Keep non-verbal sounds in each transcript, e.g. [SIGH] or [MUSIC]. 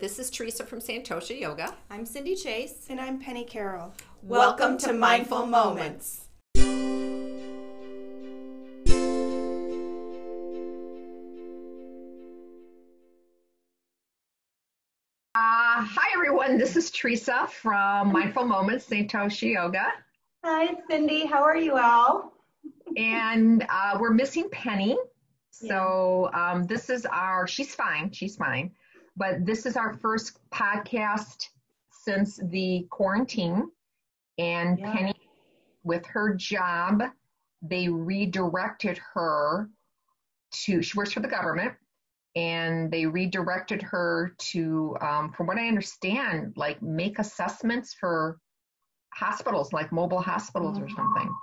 This is Teresa from Santosha Yoga. I'm Cindy Chase. And I'm Penny Carroll. Welcome, to Mindful Moments. Uh, hi, everyone. This is Teresa from Mindful Moments, Santosha Yoga. Hi, Cindy. How are you all? And uh, we're missing Penny. So um, this is our, she's fine, she's fine. But this is our first podcast since the quarantine. And Yeah. Penny, with her job, they redirected her to, she works for the government, and they redirected her to, um, from what I understand, like make assessments for hospitals, like mobile hospitals or something.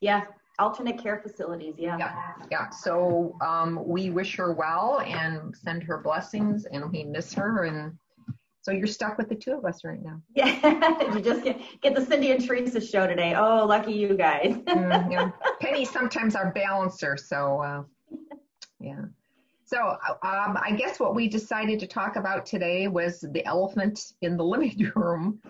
Yeah, alternate care facilities. Yeah. Yeah, yeah. So um, we wish her well and send her blessings, and we miss her. And so you're stuck with the two of us right now. [LAUGHS] Yeah. you just get, get the Cindy and Teresa show today. Oh, lucky you guys. [LAUGHS] Mm, yeah. Penny's sometimes our balancer, so uh, yeah. So um, I guess what we decided to talk about today was the elephant in the living [LAUGHS] room,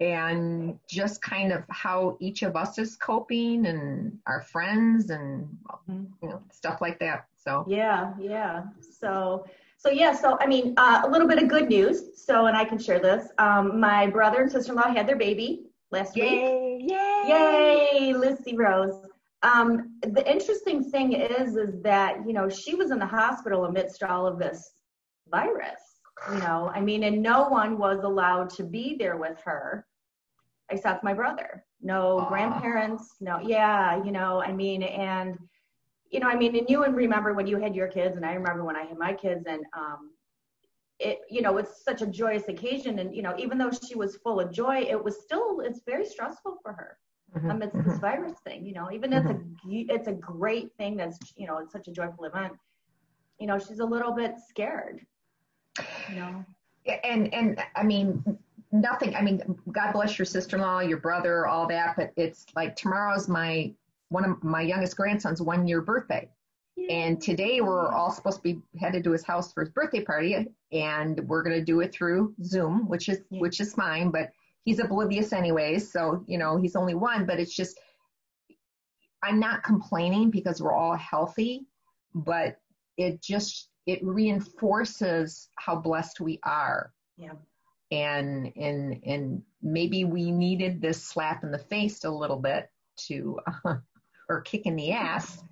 and just kind of how each of us is coping, and our friends, and Mhm. you know stuff like that. So Yeah, yeah. So, so yeah. So, I mean, uh, a little bit of good news. So, and I can share this. Um, my brother and sister-in-law had their baby last week. yay, yay, Yay, Lucy Rose. Um, the interesting thing is, is that you know she was in the hospital amidst all of this virus. You know, I mean, and no one was allowed to be there with her, except my brother. No grandparents. No, yeah, you know, I mean, and you know, I mean, and you would remember when you had your kids, and I remember when I had my kids, and um, it, you know, it's such a joyous occasion, and you know, even though she was full of joy, it was still, it's very stressful for her Mhm, amidst mhm. this virus thing. You know, even it's a it's a great thing that's you know it's such a joyful event. You know, she's a little bit scared. You know. And and I mean nothing. I mean, God bless your sister-in-law, your brother, all that. But it's like tomorrow's my one of my youngest grandson's one-year birthday, and today we're all supposed to be headed to his house for his birthday party, and we're gonna do it through Zoom, which is Yeah. which is fine. But he's oblivious anyways, so you know he's only one. But it's just I'm not complaining because we're all healthy, but it just it reinforces how blessed we are Yeah. and and and maybe we needed this slap in the face a little bit to [LAUGHS] or kick in the ass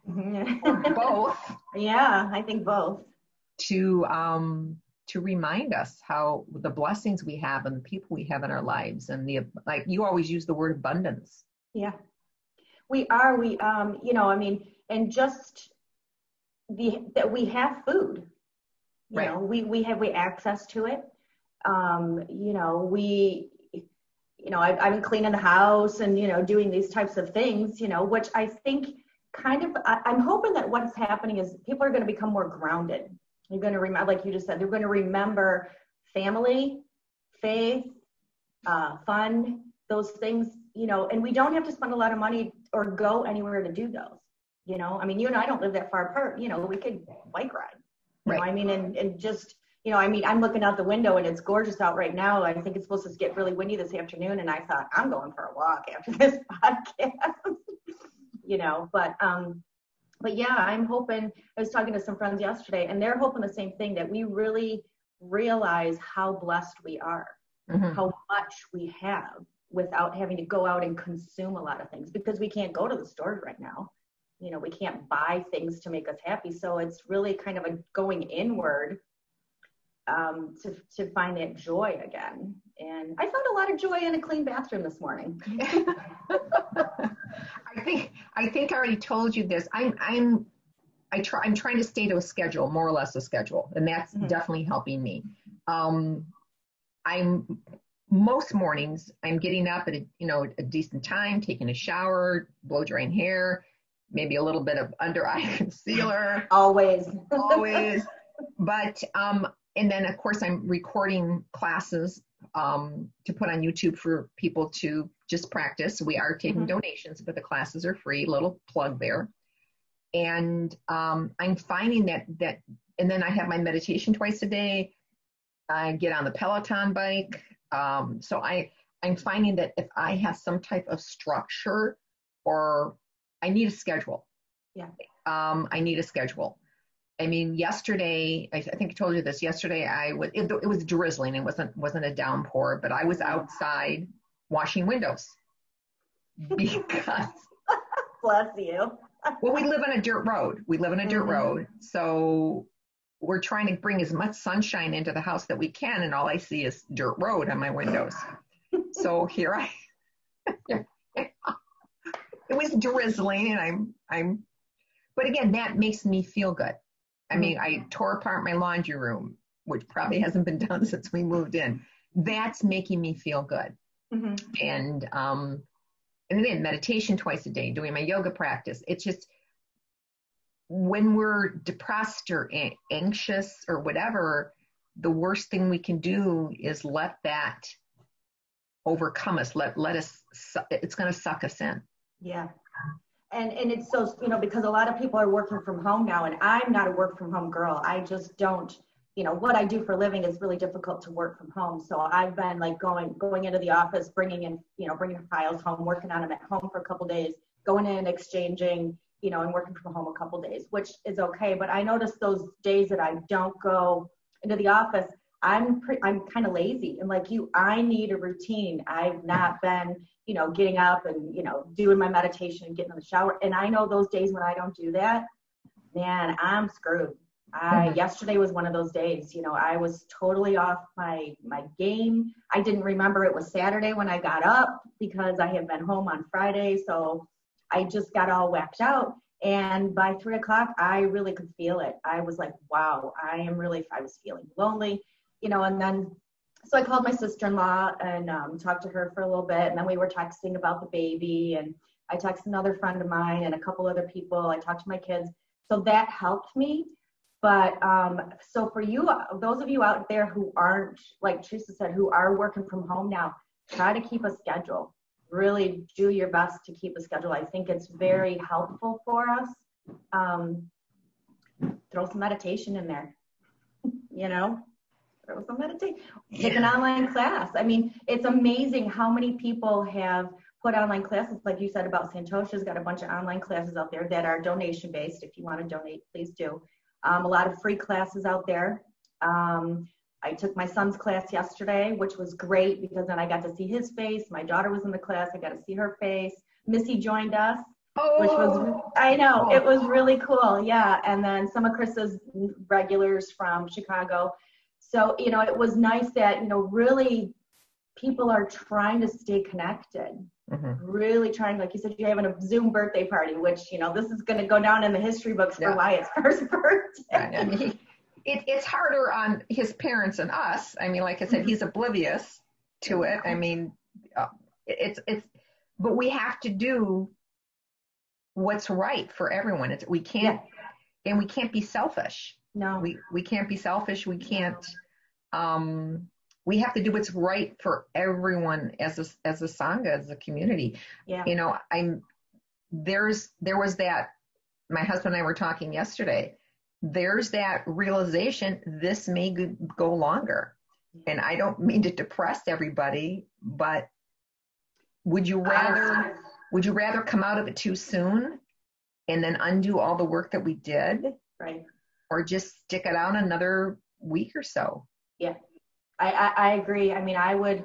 or [LAUGHS] both yeah, I think both. to um to remind us how the blessings we have and the people we have in our lives and the like you always use the word abundance Yeah. We are. We um. You know. I mean, and just the that we have food. You Right. know, we we have we access to it. Um. You know, we. You know, I've, I've been cleaning the house and you know doing these types of things. You know, which I think kind of I, I'm hoping that what's happening is people are going to become more grounded. You're going to remember, like you just said, they're going to remember family, faith, uh, fun, those things, you know, and we don't have to spend a lot of money or go anywhere to do those. You know, I mean, you and I don't live that far apart. You know, we could bike ride. You know, Right. I mean, and, and just, you know, I mean, I'm looking out the window and it's gorgeous out right now. I think it's supposed to get really windy this afternoon. And I thought, I'm going for a walk after [LAUGHS] this podcast, you know, but, um, but yeah, I'm hoping, I was talking to some friends yesterday and they're hoping the same thing that we really realize how blessed we are Mhm. how much we have without having to go out and consume a lot of things because we can't go to the stores right now. You know, we can't buy things to make us happy. So it's really kind of a going inward um, to, to find that joy again. And I found a lot of joy in a clean bathroom this morning. [LAUGHS] I think I think I already told you this. I'm I'm I try I'm trying to stay to a schedule, more or less a schedule, and that's Mhm. definitely helping me. Um, I'm most mornings I'm getting up at a you know a decent time, taking a shower, blow drying hair, maybe a little bit of under eye [LAUGHS] concealer, Always. always. [LAUGHS] But um, and then of course I'm recording classes um, to put on YouTube for people to just practice. We are taking Mhm. donations, but the classes are free. Little plug there. And um, I'm finding that that, and then I have my meditation twice a day. I get on the Peloton bike. Um, so I, I'm finding that if I have some type of structure or I need a schedule. Yeah. Um, I need a schedule. I mean, yesterday, I, I think I told you this. Yesterday, I was it, it was drizzling. It wasn't wasn't a downpour, but I was outside washing windows [LAUGHS] because Bless you. [LAUGHS] well, we live on a dirt road. We live on a dirt Mhm. road, so we're trying to bring as much sunshine into the house that we can, and all I see is dirt road on my windows. [LAUGHS] so here I, it was drizzling, and I'm I'm, but again, that makes me feel good. I mean, I tore apart my laundry room, which probably hasn't been [LAUGHS] done since we moved in. That's making me feel good. Hmm and um and then meditation twice a day doing my yoga practice. It's just when we're depressed or a- anxious or whatever the worst thing we can do is let that overcome us let let us su- it's going to suck us in Yeah. And and it's so you know because a lot of people are working from home now, and I'm not a work from home girl. I just don't. You know what I do for a living is really difficult to work from home. So I've been like going going into the office, bringing in you know bringing files home, working on them at home for a couple days, going in, exchanging, you know, and working from home a couple days, which is okay. But I notice those days that I don't go into the office, I'm pre- I'm kind of lazy, and like you, I need a routine. I've not been you know, getting up and, you know, doing my meditation and getting in the shower. And I know those days when I don't do that, man, I'm screwed. I Mhm. yesterday was one of those days, you know, I was totally off my my game. I didn't remember it was Saturday when I got up because I had been home on Friday. So I just got all whacked out. And by three o'clock, I really could feel it. I was like, wow, I am really, I was feeling lonely, you know, and then so I called my sister-in-law and um, talked to her for a little bit, and then we were texting about the baby, and I texted another friend of mine and a couple other people. I talked to my kids, so that helped me. But um, so for you, those of you out there who aren't, like Teresa said, who are working from home now, try to keep a schedule. Really do your best to keep a schedule. I think it's very helpful for us. Um, throw some meditation in there, [LAUGHS] you know throw some meditation, take an online class. I mean, it's amazing how many people have put online classes, like you said about Santosha's got a bunch of online classes out there that are donation based. If you want to donate, please do. Um, a lot of free classes out there. Um, I took my son's class yesterday, which was great because then I got to see his face. My daughter was in the class. I got to see her face. Missy joined us which was I know it was really cool. Yeah, and then some of Chris's regulars from Chicago. So you know, it was nice that you know really people are trying to stay connected. Mhm. Really trying, like you said, you're having a Zoom birthday party, which you know this is going to go down in the history books for Yeah. Wyatt's [LAUGHS] first birthday. I mean, it, it's harder on his parents and us. I mean, like I said, he's oblivious to it. I mean, uh, it's it's, but we have to do what's right for everyone. It's we can't, and we can't be selfish. No, We we can't be selfish. We can't. Um, we have to do what's right for everyone as a as a sangha, as a community yeah, you know i'm there's there was that my husband and i were talking yesterday there's that realization this may go- go longer and i don't mean to depress everybody but would you rather would you rather come out of it too soon and then undo all the work that we did right. Or just stick it out another week or so I, I, I agree. I mean, I would,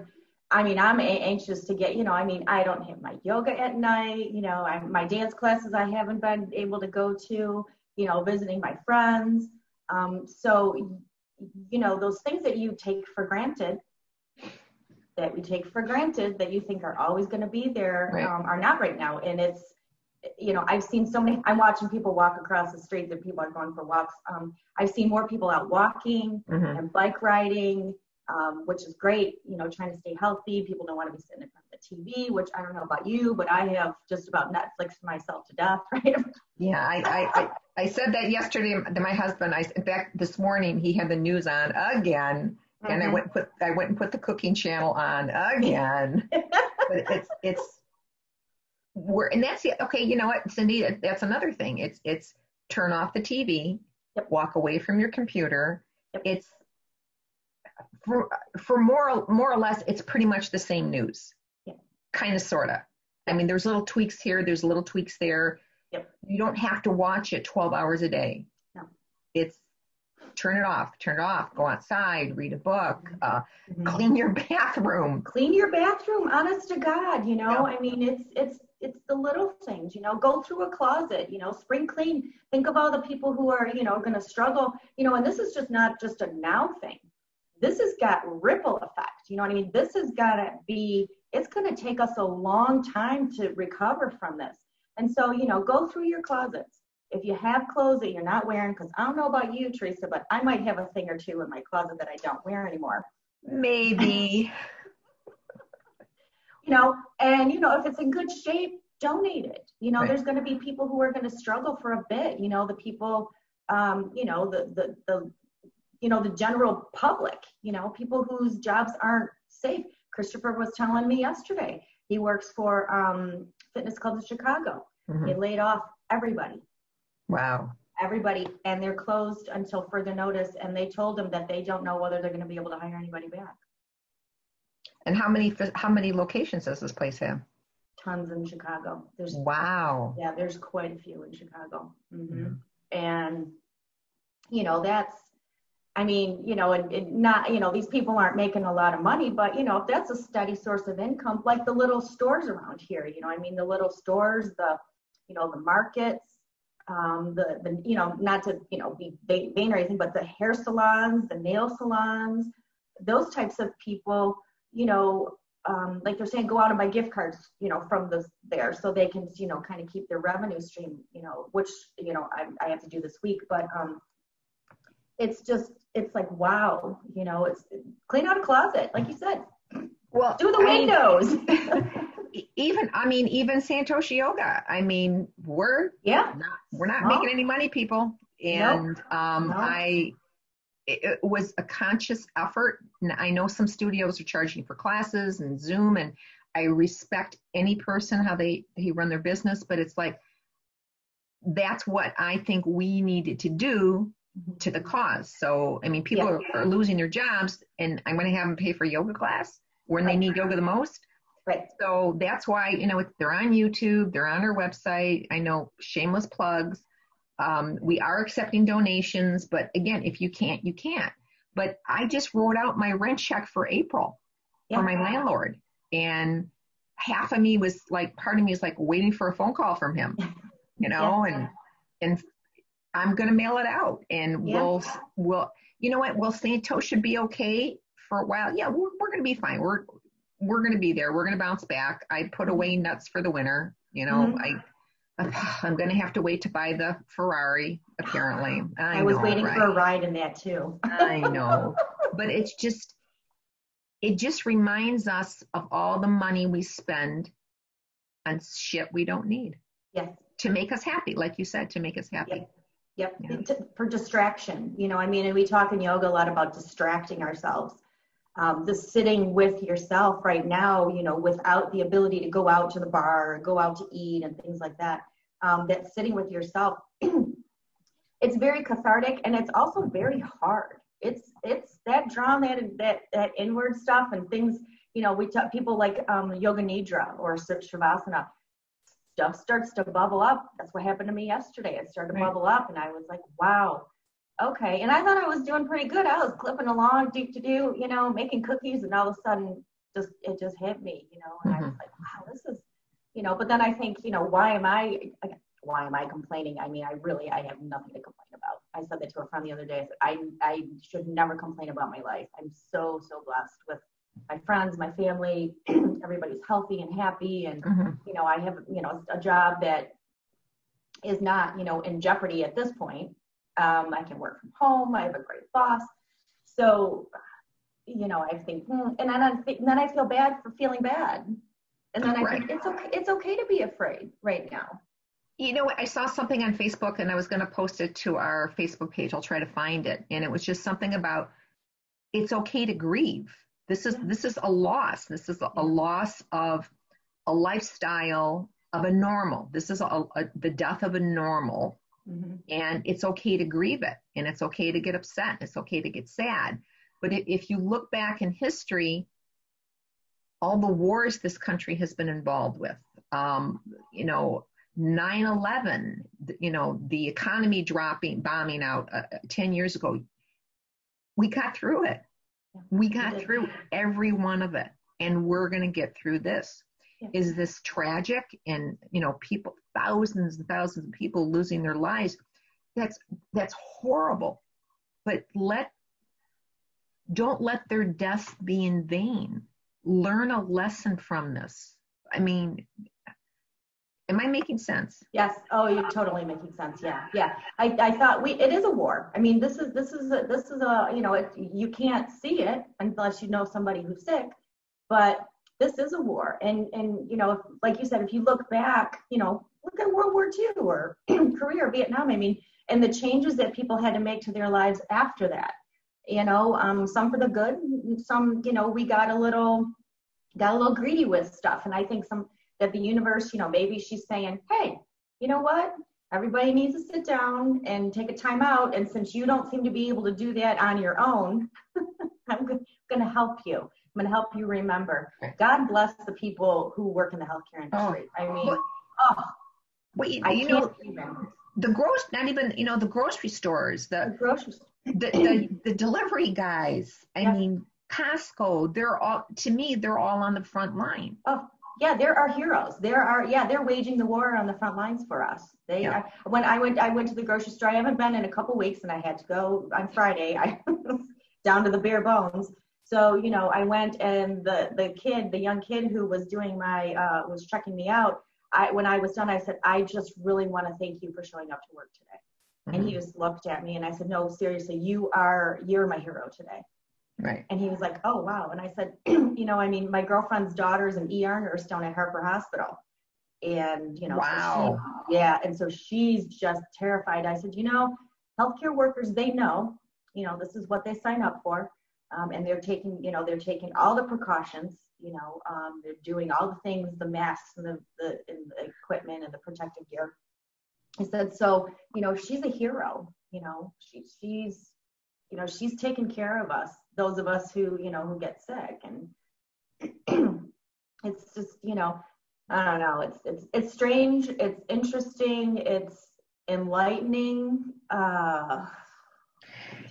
I mean, I'm anxious to get, you know, I mean, I don't have my yoga at night, you know, I, my dance classes I haven't been able to go to, you know, visiting my friends. Um, so, you know, those things that you take for granted, that we take for granted that you think are always going to be there Right. um, are not right now. And it's, you know, I've seen so many, I'm watching people walk across the street that people are going for walks. Um, I've seen more people out walking Mhm. and bike riding, um, which is great, you know, trying to stay healthy. People don't want to be sitting in front of the TV, which I don't know about you, but I have just about Netflix myself to death, [LAUGHS] right? Yeah, I, I, I, I said that yesterday to my husband. I, in fact, this morning he had the news on again, and I Mhm. went and put I went and put the cooking channel on again. [LAUGHS] but it's it's we're and that's the okay. You know what, Cindy? That's another thing. It's it's turn off the TV, Yep. walk away from your computer. Yep. It's for for more more or less, it's pretty much the same news. Yeah. Kind of, sorta. I mean, there's little tweaks here, there's little tweaks there. Yep. You don't have to watch it 12 hours a day. No. It's turn it off, turn it off, go outside, read a book, uh, Mhm. clean your [LAUGHS] bathroom. clean your bathroom honest to god you know i mean it's it's it's the little things you know go through a closet you know spring clean. Think of all the people who are you know going to struggle you know and this is just not just a now thing. This has got ripple effect you know what i mean? This has got to be it's going to take us a long time to recover from this. And so you know go through your closets. If you have clothes that you're not wearing because i don't know about you teresa but i might have a thing or two in my closet that i don't wear anymore. Maybe. [LAUGHS] you know, and you know, if it's in good shape, donate it. You know, Right. there's going to be people who are going to struggle for a bit. You know, the people, um, you know, the the the, you know, the general public. You know, people whose jobs aren't safe. Christopher was telling me yesterday. He works for um, Fitness Club of Chicago. Mhm. They laid off everybody, Wow. everybody, and they're closed until further notice. And they told him that they don't know whether they're going to be able to hire anybody back. And how many how many locations does this place have? Tons in Chicago. There's Wow. Yeah, there's quite a few in Chicago. hmm Mhm. And, you know, that's, I mean, you know, and, and not, you know, these people aren't making a lot of money, but, you know, if that's a steady source of income, like the little stores around here, you know, I mean, the little stores, the, you know, the markets, um, the, the, you know, not to, you know, be vain or anything, but the hair salons, the nail salons, those types of people, you know, um, like they're saying, go out and buy gift cards, you know, from the there, so they can, you know, kind of keep their revenue stream, you know, which, you know, I, I have to do this week, but um, it's just, it's like, wow, you know, it's clean out a closet, like you said, Well, do the I mean, windows. even I mean even Santosha Yoga. I mean, we're yeah, not we're not No. making any money, people. And um, No. I it, was a conscious effort. And I know some studios are charging for classes and Zoom, and I respect any person how they they run their business, but it's like that's what I think we needed to do to the cause. So I mean, people Yeah. are, are losing their jobs, and I'm going to have them pay for yoga class when they need yoga the most. right, So that's why, you know, they're on YouTube, they're on our website. I know shameless plugs. Um, we are accepting donations, but again, if you can't, you can't. But I just wrote out my rent check for April yeah, for my landlord. And half of me was like, part of me is like waiting for a phone call from him, [LAUGHS] you know, Yeah. and, and I'm going to mail it out and Yeah. we'll, we'll, you know what? Will Santosha be okay for a while? Yeah, we're, we're going to be fine. We're, we're going to be there. We're going to bounce back. I put away nuts for the winter. You know, Mhm. I, [SIGHS] I'm going to have to wait to buy the Ferrari, apparently. I, I was know, waiting right? for a ride in that too. I know. But it's just, it just reminds us of all the money we spend on shit we don't need yes, to make us happy. Like you said, to make us happy. Yep, Yeah. for distraction. You know, I mean, and we talk in yoga a lot about distracting ourselves. Um, just sitting with yourself right now, you know, without the ability to go out to the bar, or go out to eat, and things like that. Um, that sitting with yourself, [CLEARS THROAT] it's very cathartic, and it's also very hard. It's it's that drawn that that that inward stuff and things. You know, we talk people like um, yoga nidra or shavasana stuff starts to bubble up. That's what happened to me yesterday. It started to Right. bubble up, and I was like, wow, okay. And I thought I was doing pretty good. I was clipping along, do to do, you know, making cookies, and all of a sudden, just it just hit me, you know. And I was like, wow, this is, you know. But then I think, you know, why am I? Why am I complaining? I mean, I really, I have nothing to complain about. I said that to a friend the other day. I said, I, I should never complain about my life. I'm so, so blessed with my friends, my family. [CLEARS THROAT] Everybody's healthy and happy, and Mhm. you know, I have, you know, a job that is not, you know, in jeopardy at this point. Um, I can work from home. I have a great boss. So, you know, I think, hmm, and then I think, then I feel bad for feeling bad. And then I Right. think it's okay. It's okay to be afraid right now. You know. I saw something on Facebook and I was going to post it to our Facebook page. I'll try to find it. And it was just something about it's okay to grieve. This is Yeah. this is a loss. This is a, a loss of a lifestyle of a normal. This is a, a, the death of a normal, Mm-hmm. and it's okay to grieve it, and it's okay to get upset. It's okay to get sad. But if you look back in history, all the wars this country has been involved with, um, you know, 9/11, you know, the economy dropping, bombing out uh, 10 years ago, we got through it. We got through every one of it, and we're going to get through this. Yeah. Is this tragic? And you know, people, thousands and thousands of people losing their lives. That's that's horrible. But let don't let their deaths be in vain. Learn a lesson from this. I mean, am I making sense? Yes. Oh, you're totally making sense. Yeah. Yeah. I, I thought we, it is a war. I mean, this is, this is, a, this is a, you know, it, you can't see it unless you know somebody who's sick, but this is a war. And, and, you know, if, like you said, if you look back, you know, look at World War II or [CLEARS THROAT] Korea or Vietnam, I mean, and the changes that people had to make to their lives after that, you know, um, some for the good, some, you know, we got a little, got a little greedy with stuff. And I think some, that the universe, you know, maybe she's saying, hey, you know what? Everybody needs to sit down and take a time out. And since you don't seem to be able to do that on your own, [LAUGHS] I'm going to help you. I'm going to help you remember. God bless the people who work in the healthcare oh. industry. Oh, I mean, oh, wait, I you know, even. the gross, not even, you know, the grocery stores, the, the grocery the, the, the, delivery guys. I yeah. mean, Costco, they're all, to me, they're all on the front line. Oh, yeah, there are heroes. There are, yeah, they're waging the war on the front lines for us. They, yeah. I, when I went, I went to the grocery store. I haven't been in a couple weeks, and I had to go on Friday. I [LAUGHS] down to the bare bones. So you know, I went, and the the kid, the young kid who was doing my, uh, was checking me out. I when I was done, I said, I just really want to thank you for showing up to work today. Mm-hmm. And he mm-hmm. just looked at me, and I said, No, seriously, you are, you're my hero today. Right. And he was like, oh, wow. And I said, [CLEARS THROAT] you know, I mean, my girlfriend's daughter's an ER nurse down at Harper Hospital. And, you know, wow. So she, yeah. And so she's just terrified. I said, you know, healthcare workers, they know, you know, this is what they sign up for. Um, and they're taking, you know, they're taking all the precautions, you know, um, they're doing all the things, the masks and the, the, and the equipment and the protective gear. I said, so, you know, she's a hero, you know, she, she's, you know, she's taking care of us those of us who you know who get sick and [CLEARS THROAT] it's just you know i don't know it's it's it's strange it's interesting it's enlightening uh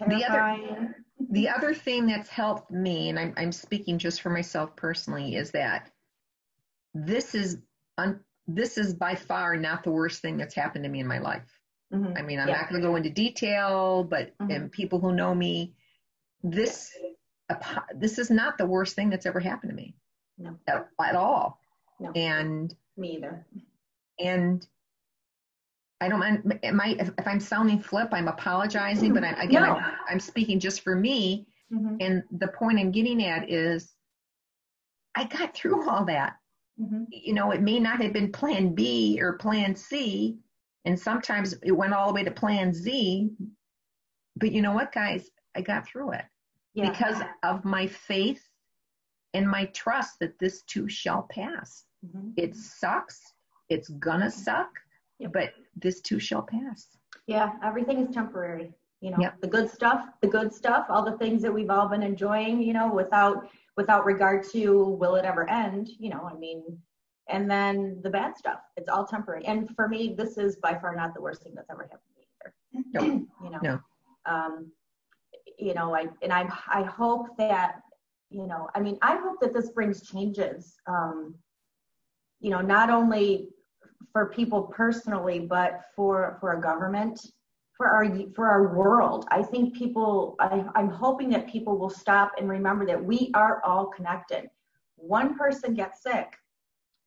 the other the other thing that's helped me and i'm i'm speaking just for myself personally is that this is un, this is by far not the worst thing that's happened to me in my life mm-hmm. i mean i'm yeah. not going to go into detail but mm-hmm. and people who know me this this is not the worst thing that's ever happened to me no. at, at all no. and me either and I don't mind. Am I, if, if I'm sounding flip, I'm apologizing, but I, again, no. I'm, I'm, speaking just for me. Mm-hmm. And the point I'm getting at is I got through all that. Mm-hmm. You know, it may not have been plan B or plan C. And sometimes it went all the way to plan Z. But you know what, guys? I got through it yeah. because of my faith and my trust that this too shall pass. Mm-hmm. It sucks. It's gonna suck, yep. but this too shall pass. Yeah, everything is temporary. You know, yep. the good stuff, the good stuff, all the things that we've all been enjoying, you know, without without regard to will it ever end, you know, I mean, and then the bad stuff, it's all temporary. And for me, this is by far not the worst thing that's ever happened to me either. No. [CLEARS THROAT] you know. No. Um, you know, I and I I hope that you know, I mean, I hope that this brings changes. Um, you know, not only for people personally, but for for a government, for our for our world. I think people. I, I'm hoping that people will stop and remember that we are all connected. One person gets sick,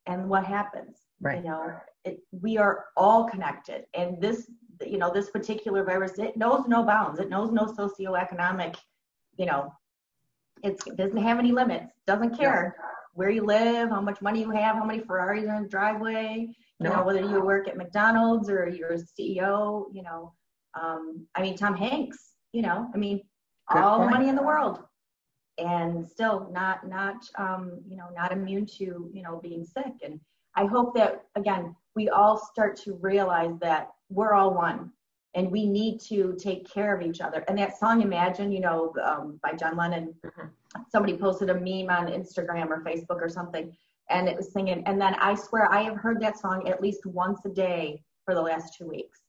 and what happens? Right. You know, it, we are all connected, and this you know, this particular virus, it knows no bounds. It knows no socioeconomic, you know, it doesn't have any limits, doesn't care yeah. where you live, how much money you have, how many Ferraris are in the driveway, you no. know, whether you work at McDonald's or you're a CEO, you know. Um, I mean, Tom Hanks, you know, I mean, Good all point. the money in the world and still not, not, um, you know, not immune to, you know, being sick. And I hope that, again, we all start to realize that we're all one. and we need to take care of each other. And that song Imagine, you know, um, by John Lennon, mm-hmm. somebody posted a meme on Instagram or Facebook or something, and it was singing. And then I swear I have heard that song at least once a day for the last two weeks.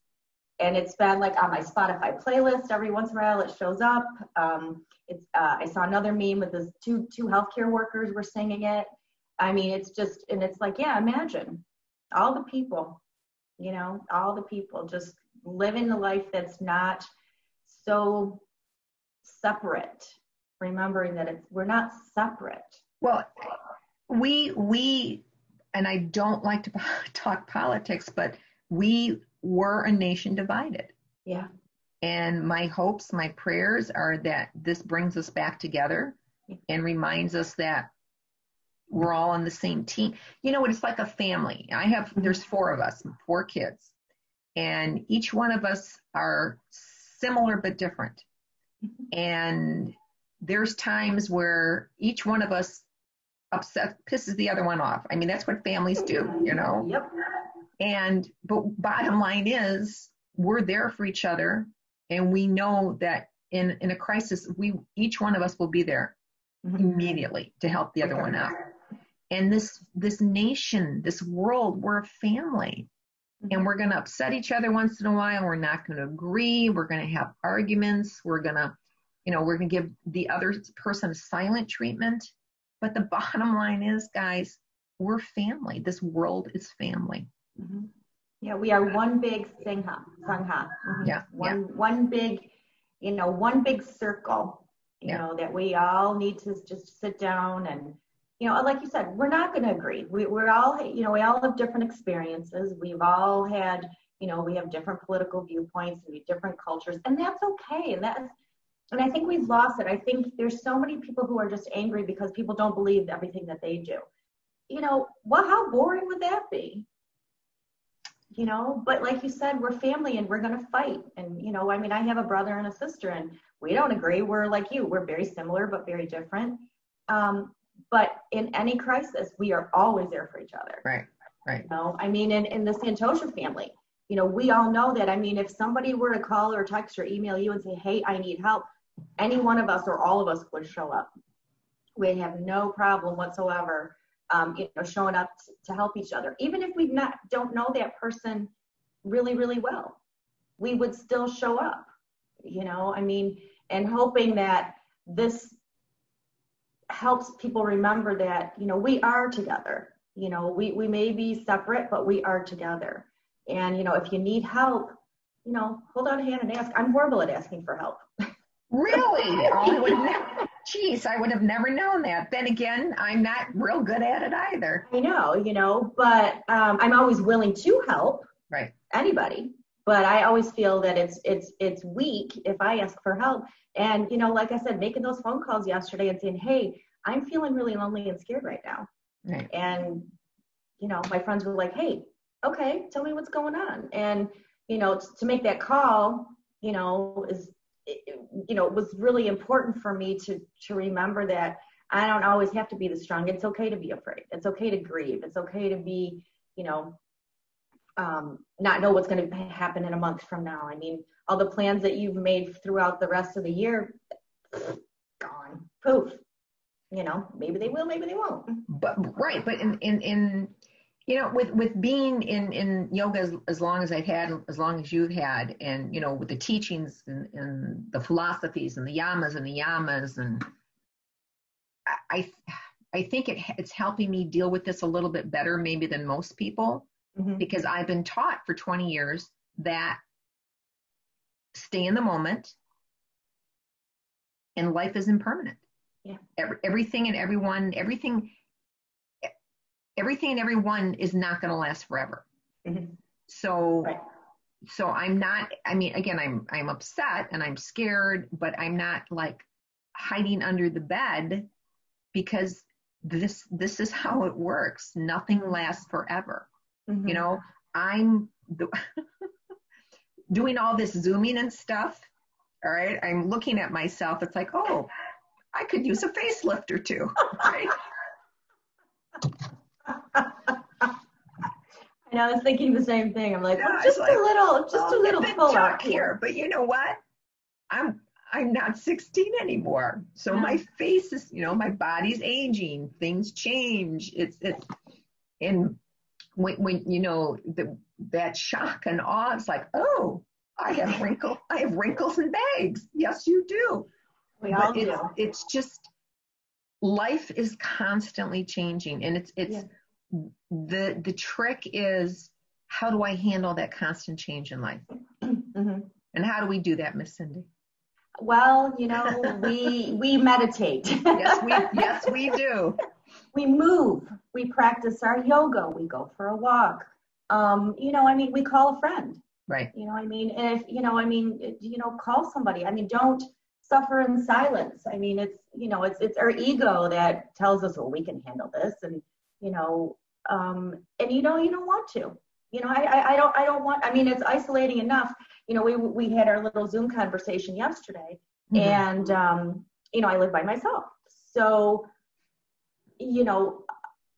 And it's been like on my Spotify playlist every once in a while. It shows up. Um, it's uh, I saw another meme with this two two healthcare workers were singing it. I mean, it's just and it's like, yeah, imagine all the people, you know, all the people just living the life that's not so separate remembering that it's we're not separate well we we and i don't like to [LAUGHS] talk politics but we were a nation divided. Yeah. And my hopes my prayers are that this brings us back together and reminds us that we're all on the same team. You know it's like a family. I have mm-hmm. there's four of us four kids and each one of us are similar but different. And there's times where each one of us upset pisses the other one off. I mean, that's what families do, you know. Yep. And but bottom line is we're there for each other and we know that in in a crisis we each one of us will be there mm-hmm. immediately to help the other one out. And this this nation, this world, we're a family and we're going to upset each other once in a while. We're not going to agree. We're going to have arguments. We're going to, you know, we're going to give the other person silent treatment. But the bottom line is, guys, we're family. This world is family. Mm-hmm. Yeah, we are one big sangha. Sangha. Mm-hmm. Yeah. One yeah. one big, you know, one big circle. You yeah. know that we all need to just sit down and you know, like you said, we're not going to agree. We, we're all, you know, we all have different experiences. We've all had, you know, we have different political viewpoints, we have different cultures, and that's okay. And that's, and I think we've lost it. I think there's so many people who are just angry because people don't believe everything that they do. You know, well, how boring would that be? You know, but like you said, we're family and we're going to fight. And, you know, I mean, I have a brother and a sister, and we don't agree. We're like you, we're very similar, but very different. Um, but in any crisis, we are always there for each other. Right. Right. You know, I mean, in, in the Santosha family, you know, we all know that. I mean, if somebody were to call or text or email you and say, hey, I need help, any one of us or all of us would show up. We have no problem whatsoever, um, you know, showing up t- to help each other. Even if we not don't know that person really, really well, we would still show up. You know, I mean, and hoping that this helps people remember that you know we are together you know we we may be separate but we are together and you know if you need help you know hold out a hand and ask i'm horrible at asking for help really [LAUGHS] I would never, geez i would have never known that then again i'm not real good at it either i know you know but um, i'm always willing to help right anybody but i always feel that it's it's it's weak if i ask for help and, you know, like I said, making those phone calls yesterday and saying, hey, I'm feeling really lonely and scared right now. Right. And, you know, my friends were like, hey, okay, tell me what's going on. And, you know, to make that call, you know, is, you know, it was really important for me to, to remember that I don't always have to be the strong. It's okay to be afraid. It's okay to grieve. It's okay to be, you know, um, not know what's going to happen in a month from now. I mean, all the plans that you've made throughout the rest of the year, gone, poof. You know, maybe they will, maybe they won't. But right, but in in in you know, with with being in in yoga as, as long as I've had, as long as you've had, and you know, with the teachings and, and the philosophies and the yamas and the niyamas, and I I think it it's helping me deal with this a little bit better, maybe than most people, mm-hmm. because I've been taught for 20 years that stay in the moment and life is impermanent yeah Every, everything and everyone everything everything and everyone is not going to last forever mm-hmm. so right. so i'm not i mean again i'm i'm upset and i'm scared but i'm not like hiding under the bed because this this is how it works nothing lasts forever mm-hmm. you know i'm the [LAUGHS] doing all this zooming and stuff, all right, I'm looking at myself. It's like, oh, I could use a facelift or two, [LAUGHS] right? And I was thinking the same thing. I'm like, Yeah, well, just like, a little, just Well, a little full here, but you know what? I'm I'm not 16 anymore. So Yeah. my face is, you know, my body's aging. Things change. It's it's and when when you know the that shock and awe, it's like, oh, I have wrinkles. I have wrinkles and bags. Yes, you do. We all but it's, do. it's just life is constantly changing and it's it's the the trick is how do I handle that constant change in life? [CLEARS THROAT] Mhm. And how do we do that, Miss Cindy? Well, you know, we we meditate. [LAUGHS] Yes, we yes we do. we move. We practice our yoga. We go for a walk. Um, you know, I mean, we call a friend. Right. You know, I mean, if you know, I mean, you know, call somebody. I mean, don't suffer in silence. I mean, it's you know, it's it's our ego that tells us, well, we can handle this, and you know, um, and you know, you don't want to. You know, I, I I don't I don't want. I mean, it's isolating enough. You know, we we had our little Zoom conversation yesterday, Mhm. and um, you know, I live by myself, so you know,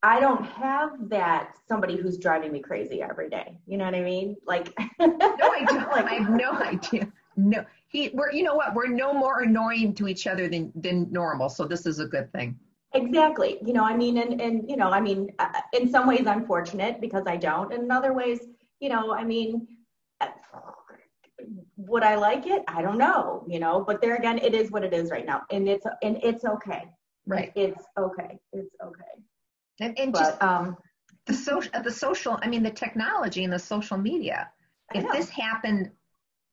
I don't have that somebody who's driving me crazy every day. You know what I mean? Like, [LAUGHS] No, I don't. Like- I have no idea. No, he. We're. You know what? We're no more annoying to each other than than normal. So this is a good thing. Exactly. You know, I mean, and, and you know, I mean, uh, in some ways I'm fortunate because I don't. And in other ways, you know, I mean, uh, would I like it? I don't know, you know, but there again, it is what it is right now. And it's, and it's okay. Right. It's okay. It's okay. And, and just um, the social, the social. I mean, the technology and the social media. If this happened,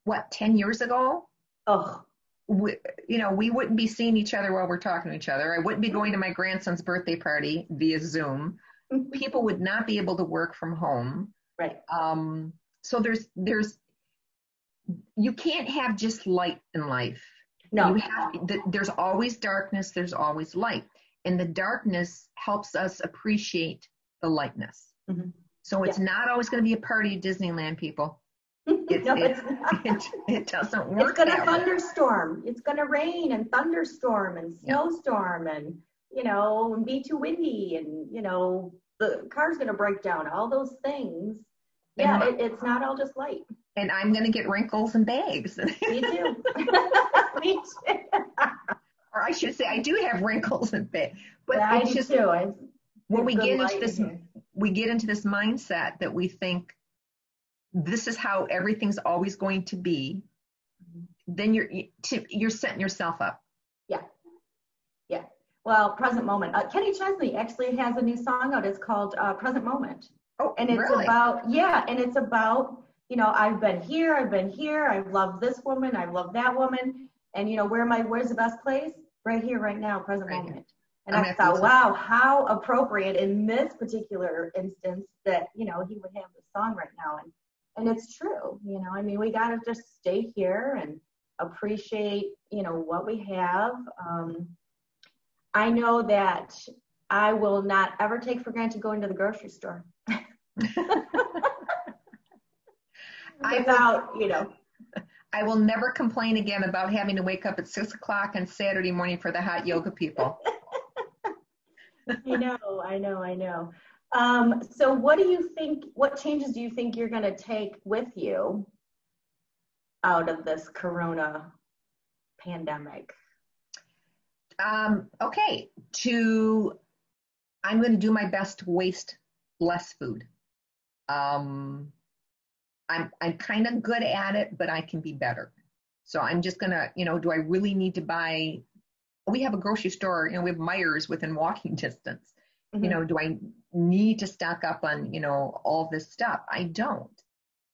what, ten years ago? oh, we, you know, we wouldn't be seeing each other while we're talking to each other. I wouldn't be going to my grandson's birthday party via Zoom. People would not be able to work from home. right. Um, so there's there's you can't have just light in life. No, You have th- there's always darkness. There's always light, and the darkness helps us appreciate the lightness. Mhm. So it's not always going to be a party at Disneyland, people. It's, [LAUGHS] no, it's, not. it, it doesn't work. It's gonna that way. thunderstorm. It's gonna rain and thunderstorm and Yeah. snowstorm and you know and be too windy and you know the car's gonna break down. All those things. Yeah, And- it, it's not all just light. and I'm going to get wrinkles and bags. Me too. [LAUGHS] [LAUGHS] Me too. or I should say, I do have wrinkles and bags. But Yeah, I just too. I, when we get into this, here. we get into this mindset that we think this is how everything's always going to be. Then you're to, you're setting yourself up. Yeah, yeah. Well, present moment. Uh, Kenny Chesney actually has a new song out. It's called uh, Present Moment. Oh, and it's really? about yeah and it's about you know i've been here i've been here i've loved this woman i've loved that woman and you know where am i where's the best place right here right now present Right here. moment and I'm i thought wow how appropriate in this particular instance that you know he would have this song right now and and it's true you know i mean we got to just stay here and appreciate you know what we have um i know that i will not ever take for granted going to the grocery store [LAUGHS] I will- without, you know, [LAUGHS] I will never complain again about having to wake up at six o'clock on Saturday morning for the hot yoga people. [LAUGHS] I know, I know, I know. Um, so what do you think, what changes do you think you're going to take with you out of this corona pandemic? Um, okay, to I'm going to do my best to waste less food. Um, I'm I'm kind of good at it, but I can be better. So I'm just gonna, you know, do I really need to buy? We have a grocery store, you know, we have Meijer's within walking [LAUGHS] distance. Mhm. You know, do I need to stock up on, you know, all this stuff? I don't.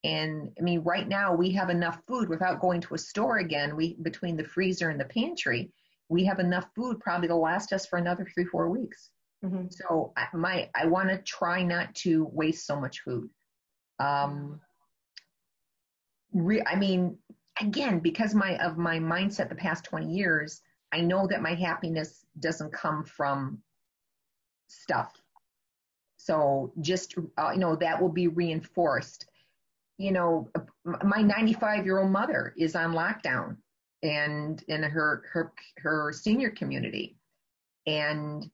And I mean, right now we have enough food without going to a store again. We between the freezer and the pantry, we have enough food probably to last us for another three, four weeks. Mhm. So I, my, I want to try not to waste so much food. Um, re, I mean, again, because my of my mindset the past 20 years, I know that my happiness doesn't come from stuff. So just uh, you know that will be reinforced. You know, my 95 year old mother is on lockdown and in her her her senior community, and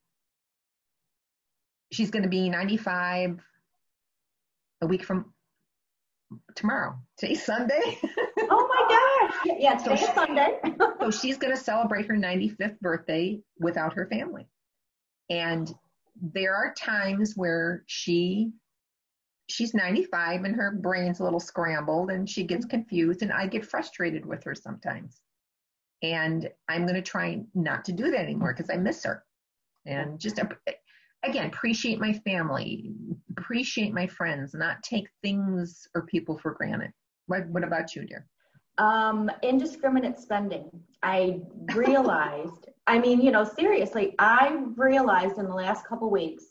she's going to be 95 a week from tomorrow. Today's Sunday. oh my gosh. Yeah, today's so Sunday. [LAUGHS] so she's going to celebrate her 95th birthday without her family. And there are times where she she's 95 and her brain's a little scrambled and she gets confused and I get frustrated with her sometimes. And I'm going to try not to do that anymore because I miss her. And just again, appreciate my family, appreciate my friends, not take things or people for granted. What, what about you, dear? Um, indiscriminate spending. I [LAUGHS] realized, I mean, you know, seriously, I realized in the last couple weeks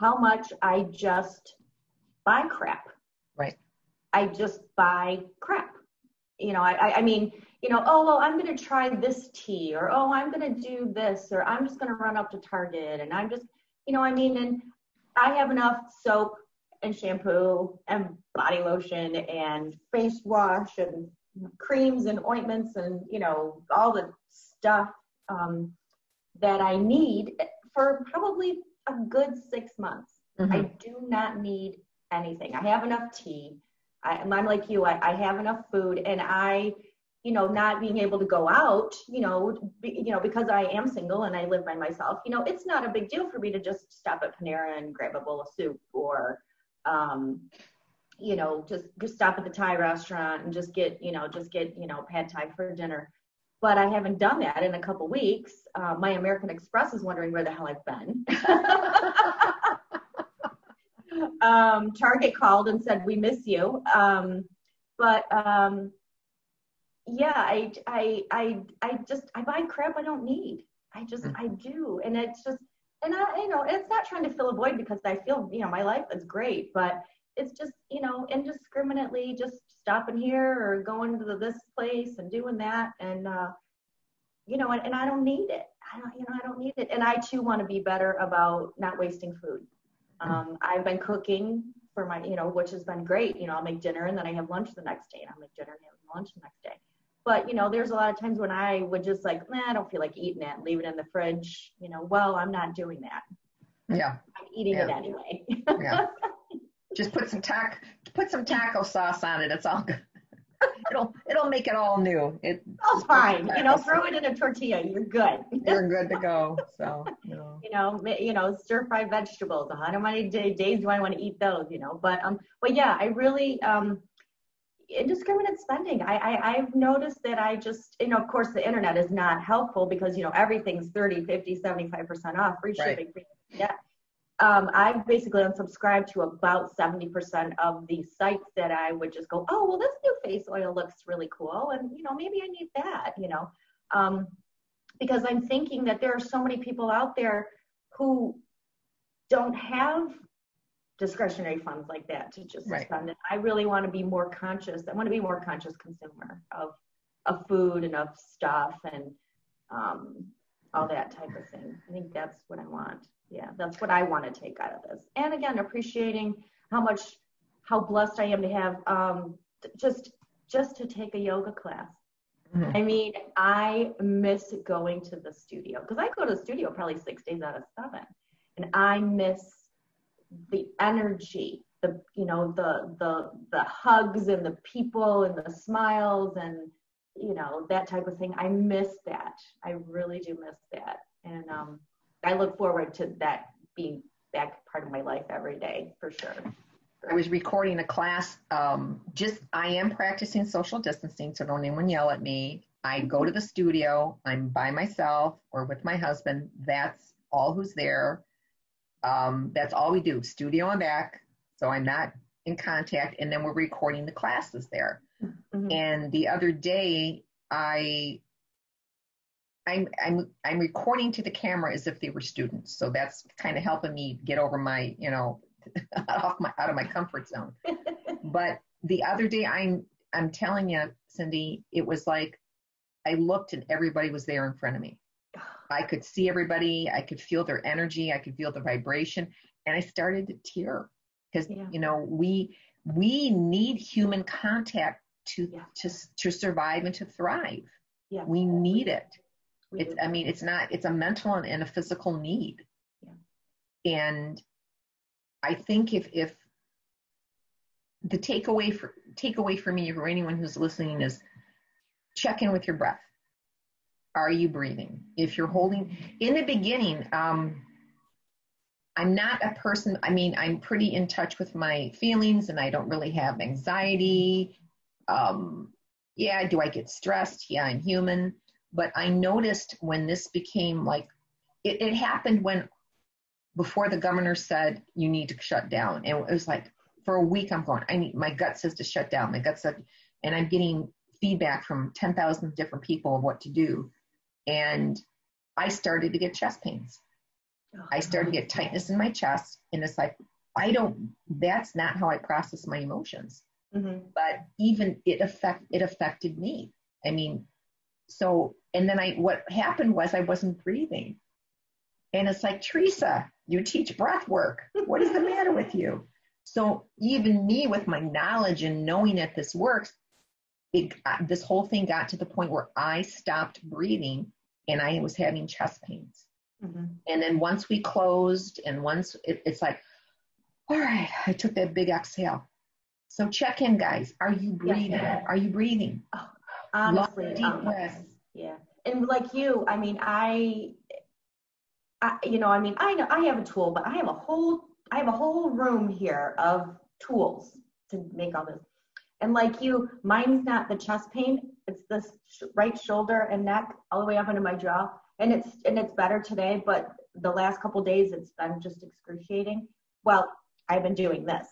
how much I just buy crap. Right. I just buy crap. You know, I, I mean, you know, oh, well, I'm going to try this tea or, oh, I'm going to do this or I'm just going to run up to Target and I'm just, you know, I mean, and I have enough soap and shampoo and body lotion and face wash and creams and ointments and you know all the stuff um, that I need for probably a good six months. Mm-hmm. I do not need anything. I have enough tea. I, am like you. I, I have enough food, and I, you know, not being able to go out, you know, be, you know, because I am single and I live by myself. You know, it's not a big deal for me to just stop at Panera and grab a bowl of soup or um, you know, just just stop at the Thai restaurant and just get, you know, just get, you know, pad Thai for dinner. But I haven't done that in a couple weeks. Uh, my American Express is wondering where the hell I've been. [LAUGHS] um, Target called and said we miss you. Um, but um, yeah, I, I, I, I just I buy crap I don't need. I just mm. I do, and it's just and I, you know, it's not trying to fill a void because I feel, you know, my life is great, but it's just, you know, indiscriminately just stopping here or going to this place and doing that. And, uh, you know, and, and I don't need it. I don't, you know, I don't need it. And I too want to be better about not wasting food. Um, I've been cooking for my, you know, which has been great. You know, I'll make dinner and then I have lunch the next day and I'll make dinner and have lunch the next day. But, you know, there's a lot of times when I would just like, nah, I don't feel like eating it, leave it in the fridge. You know, well, I'm not doing that. Yeah. I'm eating yeah. it anyway. yeah. [LAUGHS] Just put some tac put some taco sauce on it. It's all good. [LAUGHS] it'll it'll make it all new. It all fine. You know, throw it in a tortilla. You're good. You're good to go. So you know, [LAUGHS] you know, you know, stir fried vegetables. How many days do I want to eat those? You know, but um, but yeah, I really um, indiscriminate spending. I, I I've noticed that I just, you know, of course, the internet is not helpful because you know everything's 30, 50, 75 percent off, free shipping. Right. Yeah um, I've basically unsubscribed to about 70% of the sites that I would just go, oh, well, this new face oil looks really cool. And, you know, maybe I need that, you know, um, because I'm thinking that there are so many people out there who don't have discretionary funds like that to just right. spend it. I really want to be more conscious. I want to be more conscious consumer of, of food and of stuff and um, all that type of thing. I think that's what I want yeah that's what i want to take out of this. And again appreciating how much how blessed i am to have um, just just to take a yoga class. Mm-hmm. i mean i miss going to the studio because i go to the studio probably six days out of seven. And i miss the energy the you know the the the hugs and the people and the smiles and you know that type of thing. I miss that. I really do miss that. And um I look forward to that being that part of my life every day for sure. I was recording a class. Um, just I am practicing social distancing, so don't anyone yell at me. I go to the studio. I'm by myself or with my husband. That's all who's there. Um, that's all we do. Studio and back. So I'm not in contact, and then we're recording the classes there. Mm-hmm. And the other day, I I'm I'm I'm recording to the camera as if they were students. So that's kind of helping me get over my, you know, [LAUGHS] off my out of my comfort zone. [LAUGHS] but the other day I'm I'm telling you, Cindy, it was like I looked and everybody was there in front of me. I could see everybody, I could feel their energy, I could feel the vibration, and I started to tear because yeah. you know we we need human contact to yeah. to to survive and to thrive. Yeah. We need it. It's, I mean, it's not, it's a mental and a physical need. Yeah. And I think if, if, the takeaway for takeaway for me or anyone who's listening is check in with your breath. Are you breathing? If you're holding in the beginning, um, I'm not a person, I mean, I'm pretty in touch with my feelings and I don't really have anxiety. Um, yeah, do I get stressed? Yeah, I'm human. But I noticed when this became like, it, it happened when before the governor said you need to shut down. And it was like for a week I'm going, I need my gut says to shut down. My gut said, and I'm getting feedback from 10,000 different people of what to do. And I started to get chest pains. I started to get tightness in my chest. And it's like, I don't, that's not how I process my emotions. Mm-hmm. But even it affect, it affected me. I mean, so, and then I, what happened was I wasn't breathing. And it's like, Teresa, you teach breath work. What is the matter with you? So even me with my knowledge and knowing that this works, it, this whole thing got to the point where I stopped breathing and I was having chest pains. Mm-hmm. And then once we closed and once it, it's like, all right, I took that big exhale. So check in, guys. Are you breathing? Are you breathing? Oh, honestly, um. Yeah. And like you, I mean, I, I, you know, I mean, I know I have a tool, but I have a whole, I have a whole room here of tools to make all this. And like you, mine's not the chest pain. It's the right shoulder and neck all the way up into my jaw and it's and it's better today but the last couple days it's been just excruciating well i've been doing this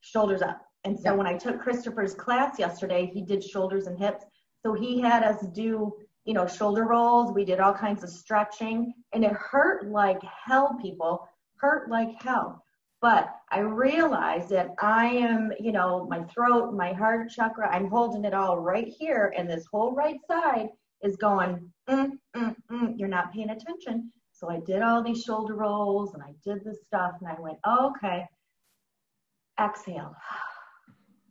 shoulders up and so yeah. when i took christopher's class yesterday he did shoulders and hips so he had us do you know shoulder rolls. We did all kinds of stretching and it hurt like hell people. Hurt like hell. But i realized that i am you know my throat my heart chakra i'm holding it all right here and this whole right side is going, mm, mm, mm, you're not paying attention. So I did all these shoulder rolls and I did this stuff and I went, oh, okay, exhale.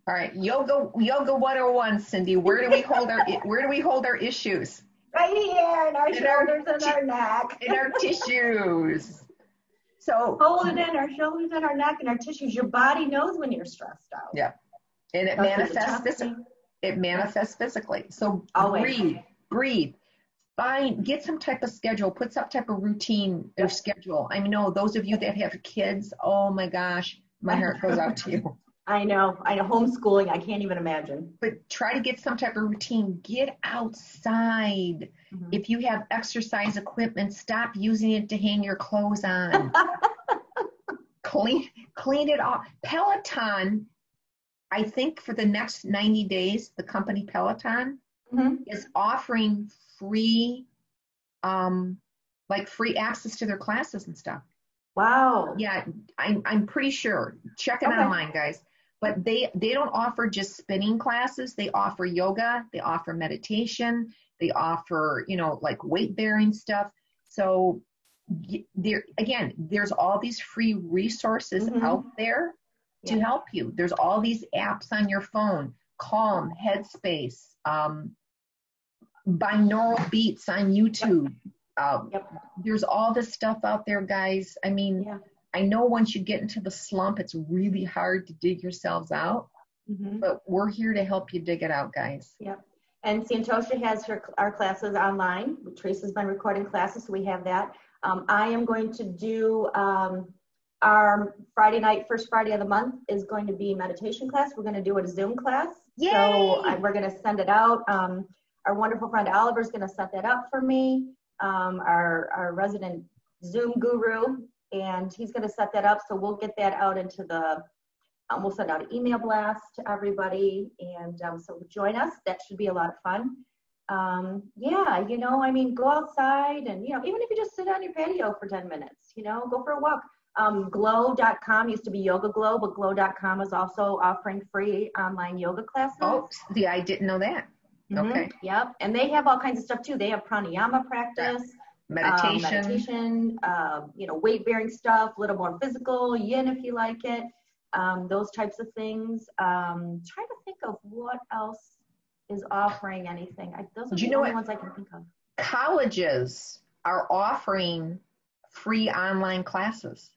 All right, yoga yoga 101, Cindy. Where do we hold our [LAUGHS] where do we hold our issues? Right here in our in shoulders our, and our neck. In our tissues. So hold it in our shoulders and our neck and our tissues. Your body knows when you're stressed out. Yeah. And it manifests physically. It manifests physically. So Always. breathe breathe find get some type of schedule put some type of routine or schedule i know those of you that have kids oh my gosh my heart goes out to you [LAUGHS] i know i know homeschooling i can't even imagine but try to get some type of routine get outside mm-hmm. if you have exercise equipment stop using it to hang your clothes on [LAUGHS] clean clean it off peloton i think for the next 90 days the company peloton mm-hmm. is offering free, um, like free access to their classes and stuff. Wow. Yeah, I'm I'm pretty sure. Check it okay. online, guys. But they they don't offer just spinning classes. They offer yoga. They offer meditation. They offer you know like weight bearing stuff. So there again, there's all these free resources mm-hmm. out there to yeah. help you. There's all these apps on your phone. Calm, Headspace, um, binaural beats on YouTube. Um, yep. There's all this stuff out there, guys. I mean, yeah. I know once you get into the slump, it's really hard to dig yourselves out, mm-hmm. but we're here to help you dig it out, guys. Yep. And Santosha has her, our classes online. Teresa's been recording classes, so we have that. Um, I am going to do um, our Friday night, first Friday of the month is going to be meditation class. We're going to do a Zoom class. Yay! So uh, we're going to send it out. Um, our wonderful friend Oliver is going to set that up for me, um, our, our resident Zoom guru, and he's going to set that up. So we'll get that out into the, um, we'll send out an email blast to everybody. And um, so join us. That should be a lot of fun. Um, yeah, you know, I mean, go outside and, you know, even if you just sit on your patio for 10 minutes, you know, go for a walk. Um, glo.com used to be YogaGlo but glo.com is also offering free online yoga classes oh see i didn't know that mm-hmm. okay yep and they have all kinds of stuff too they have pranayama practice meditation um, meditation. uh, you know weight bearing stuff a little more physical yin if you like it um, those types of things. Um, trying to think of what else is offering anything. I, those are Do the only ones i can think of. colleges are offering free online classes?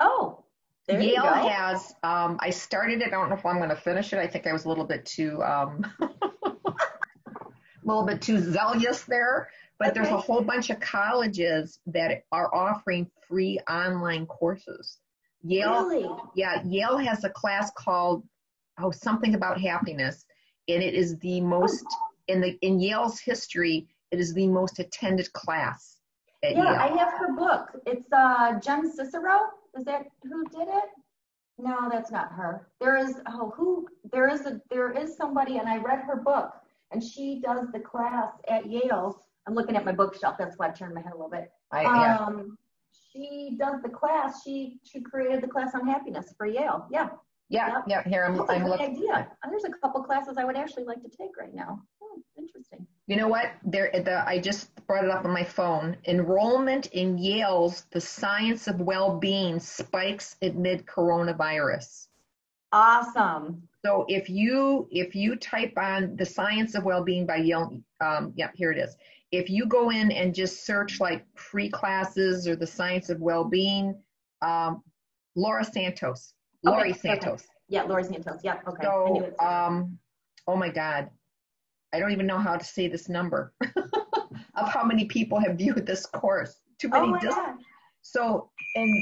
Oh, There you Yale has, um, I started it, I don't know if I'm gonna finish it. I think I was a little bit too, um, [LAUGHS] a little bit too zealous there. But there's a whole bunch of colleges that are offering free online courses. Yale, Really? yeah, Yale has a class called, oh, something about happiness. And it is the most, in the, in Yale's history, it is the most attended class at Yeah, I have her book. It's uh Jen Sincero. Is that who did it? No, that's not her. There is oh who there is a there is somebody and I read her book and she does the class at Yale. I'm looking at my bookshelf, that's why I turned my head a little bit. I, yeah. Um she does the class, she she created the class on happiness for Yale. Yeah. Yeah, yeah, here, I'm, That's a I'm great looking. idea. There's a couple classes I would actually like to take right now. Oh, interesting. You know what? There, the, I just brought it up on my phone. Enrollment in Yale's The Science of Well-Being spikes amid coronavirus. Awesome. So if you if you type on The Science of Well-Being by Yale, um, yeah, here it is. If you go in and just search like pre classes or The Science of Well-Being, um, Laura Santos, Laurie Okay, okay. Santos. Yeah, Laurie Santos. Yeah, okay. So, um, oh my God, I don't even know how to say this number [LAUGHS] of how many people have viewed this course. Too many. oh many. my dis- God. so, and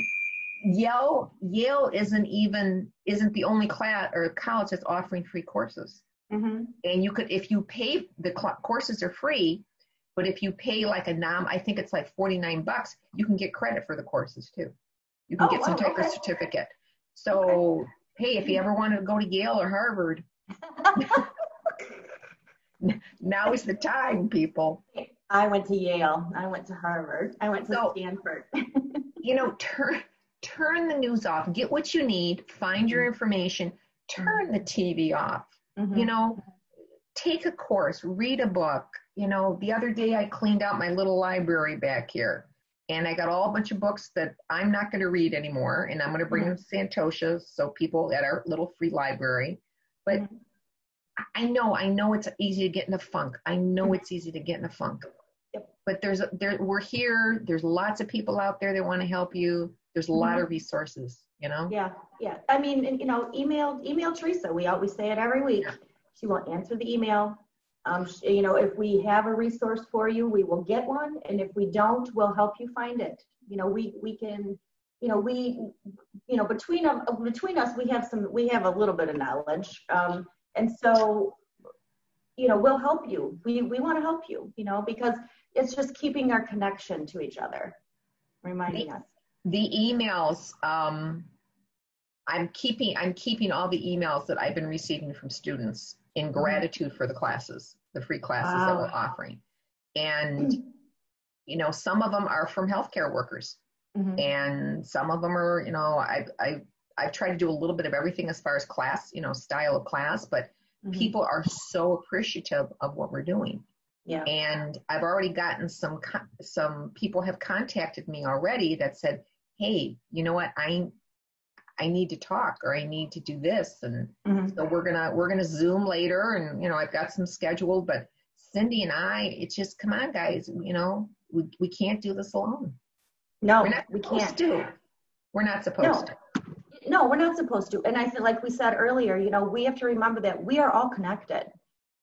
Yale, Yale isn't even isn't the only class or college that's offering free courses. Mm-hmm. And you could, if you pay, the cl- courses are free, but if you pay like a nom, I think it's like forty nine bucks, you can get credit for the courses too. You can Oh, get some wow, type of certificate. So, hey, if you ever want to go to Yale or Harvard, [LAUGHS] [LAUGHS] now is the time, people. I went to Yale. I went to Harvard. I went to So- Stanford. [LAUGHS] You know, turn turn the news off. Get what you need. Find your information. Turn the TV off. Mhm. You know, take a course. Read a book. You know, the other day I cleaned out my little library back here, and I got all a bunch of books that I'm not going to read anymore, and I'm going to bring them to Santosha so people at our little free library. But Mhm. I know, I know it's easy to get in a funk. I know Mhm. it's easy to get in a funk. Yep. But there's there we're here. There's lots of people out there that want to help you. There's a lot of resources. You know. Yeah, yeah. I mean, you know, email email Teresa. We always say it every week. She will answer the email. Um, you know, if we have a resource for you, we will get one, and if we don't, we'll help you find it. You know, we we can, you know, we, you know, between um, between us, we have some, we have a little bit of knowledge, um, and so, you know, we'll help you. We we want to help you, you know, because it's just keeping our connection to each other, reminding us. the emails um, i'm keeping i'm keeping all the emails that i've been receiving from students in gratitude for the classes the free classes that we're offering and you know some of them are from healthcare workers Mhm. and some of them are you know i've i've i've tried to do a little bit of everything as far as class you know style of class but Mhm. people are so appreciative of what we're doing Yeah. and I've already gotten some some people have contacted me already that said, "Hey, you know what? I I need to talk or I need to do this." And Mhm. so we're gonna we're gonna Zoom later, and you know I've got some scheduled. But Cindy and I, it's just come on, guys. You know we we can't do this alone. No, We're not we can't. do. We're not supposed No. to. No, we're not supposed to. And I feel like we said earlier, you know, we have to remember that we are all connected.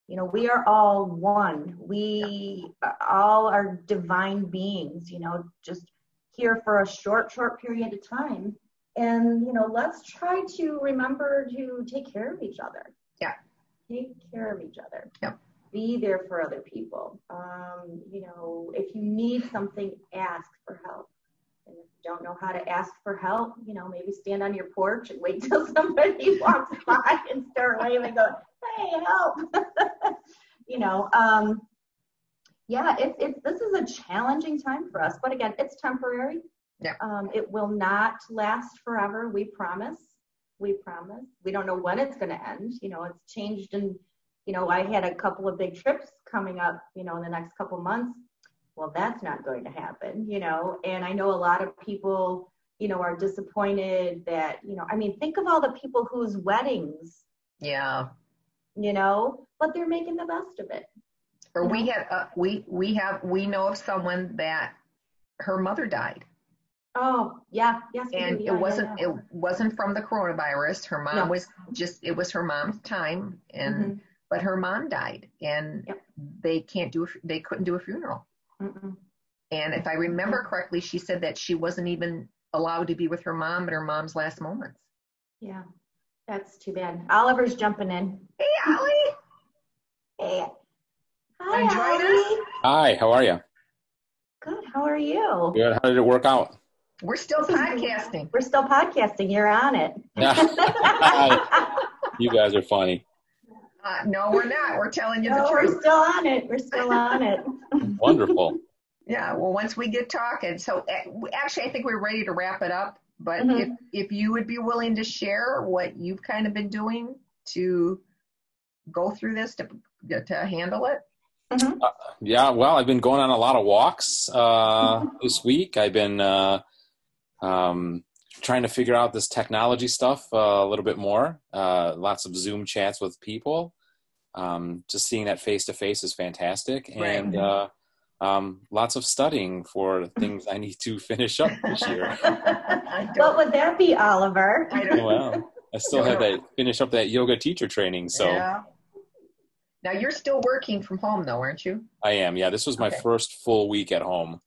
You know, we are all one. We all are divine beings, you know, just here for a short, short period of time. And, you know, let's try to remember to take care of each other. Yeah. Take care of each other. Yeah. Be there for other people. Um, you know, if you need something, ask for help. And if you don't know how to ask for help, you know, maybe stand on your porch and wait [LAUGHS] till somebody walks [LAUGHS] by and start waving, going, "Hey, help!" [LAUGHS] you know, um, yeah, it's it's this is a challenging time for us, but again, it's temporary. Yeah. Um, it will not last forever. We promise. We promise. We don't know when it's going to end. You know, it's changed and you know, I had a couple of big trips coming up, you know, in the next couple months well, that's not going to happen, you know. And I know a lot of people, you know, are disappointed that, you know, I mean, think of all the people whose weddings, Yeah. you know, but they're making the best of it. Or we know? have uh, we we have we know of someone that her mother died. Oh, yeah, yes. and do. it Yeah, yeah, wasn't yeah. it wasn't from the coronavirus. Her mom No. was just it was her mom's time, and Mhm. but her mom died, and Yep. they can't do a they couldn't do a funeral. Mm-mm. And if I remember correctly, she said that she wasn't even allowed to be with her mom at her mom's last moments. Yeah, that's too bad. Oliver's jumping in. Hey, Allie. Hey. Hi, Enjoyed Ollie. Hi, how are you? Good. How are you? Good. How did it work out? We're still podcasting. We're still podcasting. You're on it. [LAUGHS] you guys are funny. Uh, no, we're not. We're telling you the no, we're still on it. We're still on it. [LAUGHS] Wonderful. Yeah. Well, once we get talking, so uh, actually, I think we're ready to wrap it up. But Mhm. if if you would be willing to share what you've kind of been doing to go through this to to handle it. Yeah, well, I've been going on a lot of walks uh, this week. I've been uh, um, trying to figure out this technology stuff uh, a little bit more. Uh, lots of Zoom chats with people. Um, just seeing that face to face is fantastic, Right. and uh, um, lots of studying for [LAUGHS] things I need to finish up this year. [LAUGHS] I What don't, would that be, Oliver? I don't, well, I still have that finish up that yoga teacher training, so. Yeah. Now you're still working from home though, aren't you? I am. Yeah, this was my Okay. first full week at home.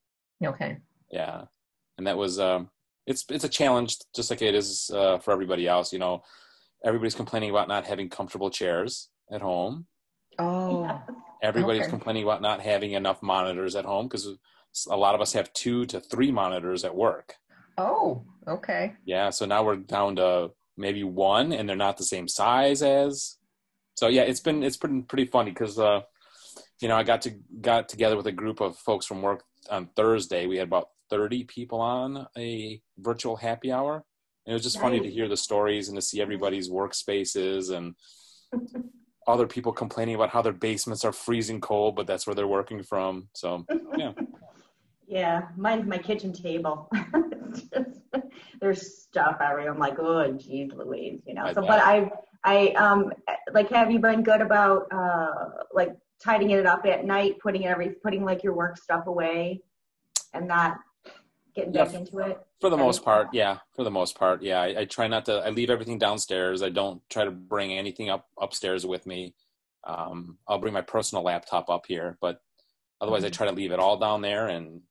Okay. Yeah, and that was um, it's it's a challenge, just like it is uh, for everybody else. You know, everybody's complaining about not having comfortable chairs at home. Oh. Everybody's Okay. complaining about not having enough monitors at home because a lot of us have two to three monitors at work. Oh. Okay. Yeah, so now we're down to maybe one, and they're not the same size as. So yeah, it's been it's been pretty funny because uh, you know I got to got together with a group of folks from work on Thursday. We had about thirty people on a virtual happy hour, and it was just funny to hear the stories and to see everybody's workspaces and [LAUGHS] other people complaining about how their basements are freezing cold, but that's where they're working from. So yeah, [LAUGHS] Yeah, mine's my kitchen table. [LAUGHS] Just- There's stuff everywhere. I'm like, oh, geez, Louise, you know. I so, bet. but I, I, um, like, have you been good about, uh, like tidying it up at night, putting every, putting like your work stuff away, and not getting Yeah. back into it? For the Okay. most part, yeah. For the most part, yeah. I, I try not to. I leave everything downstairs. I don't try to bring anything up upstairs with me. Um, I'll bring my personal laptop up here, but otherwise, I Mhm. try to leave it all down there and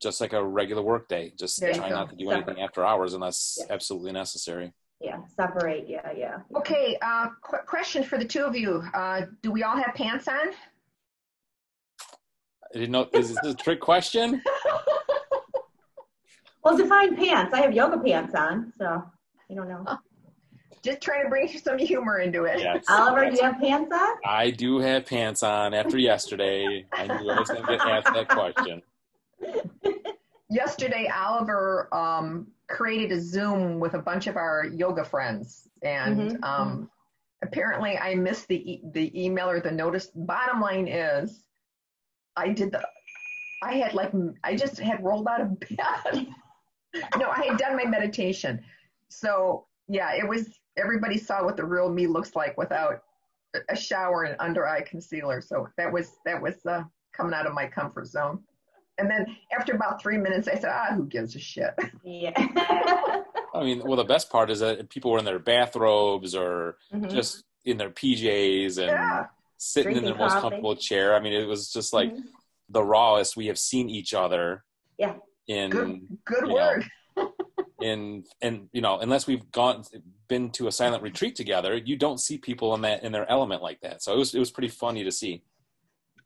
just like a regular work day. Just There try not to do Separate. anything after hours unless Yeah. absolutely necessary. Yeah, separate. Yeah, yeah. yeah. Okay. Uh, qu- question for the two of you. Uh, do we all have pants on? I didn't know. Is this a trick question? [LAUGHS] Well, define pants. I have yoga pants on, so you don't know. Just trying to bring some humor into it. Yes. Oliver, do you have pants on? I do have pants on after yesterday. I knew I was going to get asked that question. [LAUGHS] Yesterday, Oliver um, created a Zoom with a bunch of our yoga friends, and Mhm, um, apparently, I missed the e- the email or the notice. Bottom line is, I did the. I had like I just had rolled out of bed. [LAUGHS] [LAUGHS] no, I had done my meditation. So yeah, it was. Everybody saw what the real me looks like without a shower and under eye concealer. So that was that was uh, coming out of my comfort zone. And then after about three minutes, I said, ah, who gives a shit? [LAUGHS] Yeah. I mean, well, the best part is that people were in their bathrobes or Mhm. just in their PJs and Yeah. sitting in their Drinking most coffee. comfortable chair. I mean, it was just like Mhm. the rawest we have seen each other. Yeah. In Good, good you word. [LAUGHS] in and you know, unless we've gone been to a silent retreat together, you don't see people in that in their element like that. So it was it was pretty funny to see.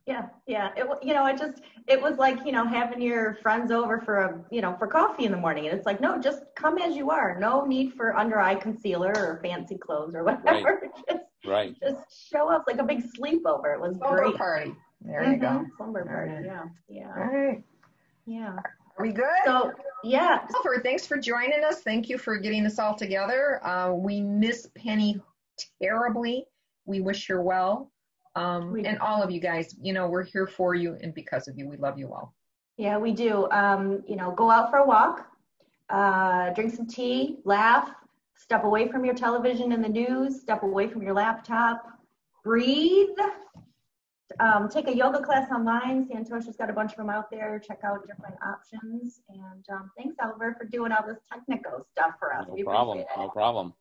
Yeah, yeah. It you know, it just it was like you know having your friends over for a you know for coffee in the morning, and it's like no, just come as you are. No need for under eye concealer or fancy clothes or whatever. [LAUGHS] just Right. just show up like a big sleepover. It was Slumber great. party. There you mm-hmm. go. Slumber party. right. Yeah, yeah, all right yeah. Are we good? So yeah, Oliver, thanks for joining us. Thank you for getting this all together. Uh, we miss Penny terribly. We wish her well. Um, We and all of you guys, you know, we're here for you and because of you. We love you all. Yeah, we do. Um, you know, go out for a walk, uh, drink some tea, laugh, step away from your television and the news, step away from your laptop, breathe, um, take a yoga class online. Santosha's got a bunch of them out there. Check out different options. And um, thanks, Oliver, for doing all this technical stuff for us. No we problem. No problem.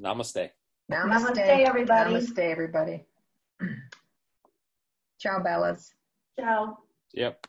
Namaste. Namaste, Namaste, everybody. Namaste, everybody. [CLEARS THROAT] Ciao, Bellas. Ciao. Yep.